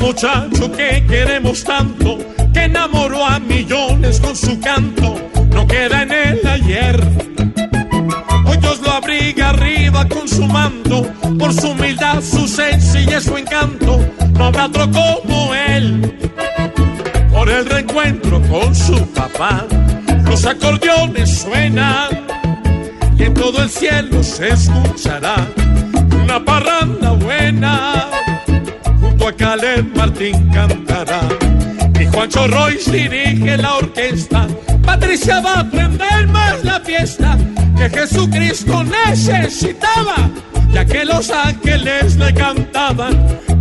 Muchacho que queremos tanto, que enamoró a millones con su canto, no queda en el ayer. Hoy Dios lo abriga arriba con su manto, por su humildad, su sencillez, su encanto, no habrá otro como él. Por el reencuentro con su papá, los acordeones suenan y en todo el cielo se escuchará una parranda Martín cantará. Y Juancho Royce dirige la orquesta. Patricia va a aprender más la fiesta que Jesucristo necesitaba, ya que los ángeles le cantaban,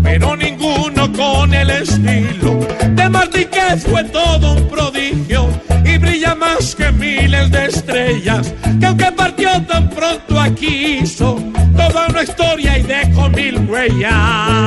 pero ninguno con el estilo de Martín que fue todo un prodigio y brilla más que miles de estrellas, que aunque partió tan pronto aquí hizo toda una historia y dejó mil huellas.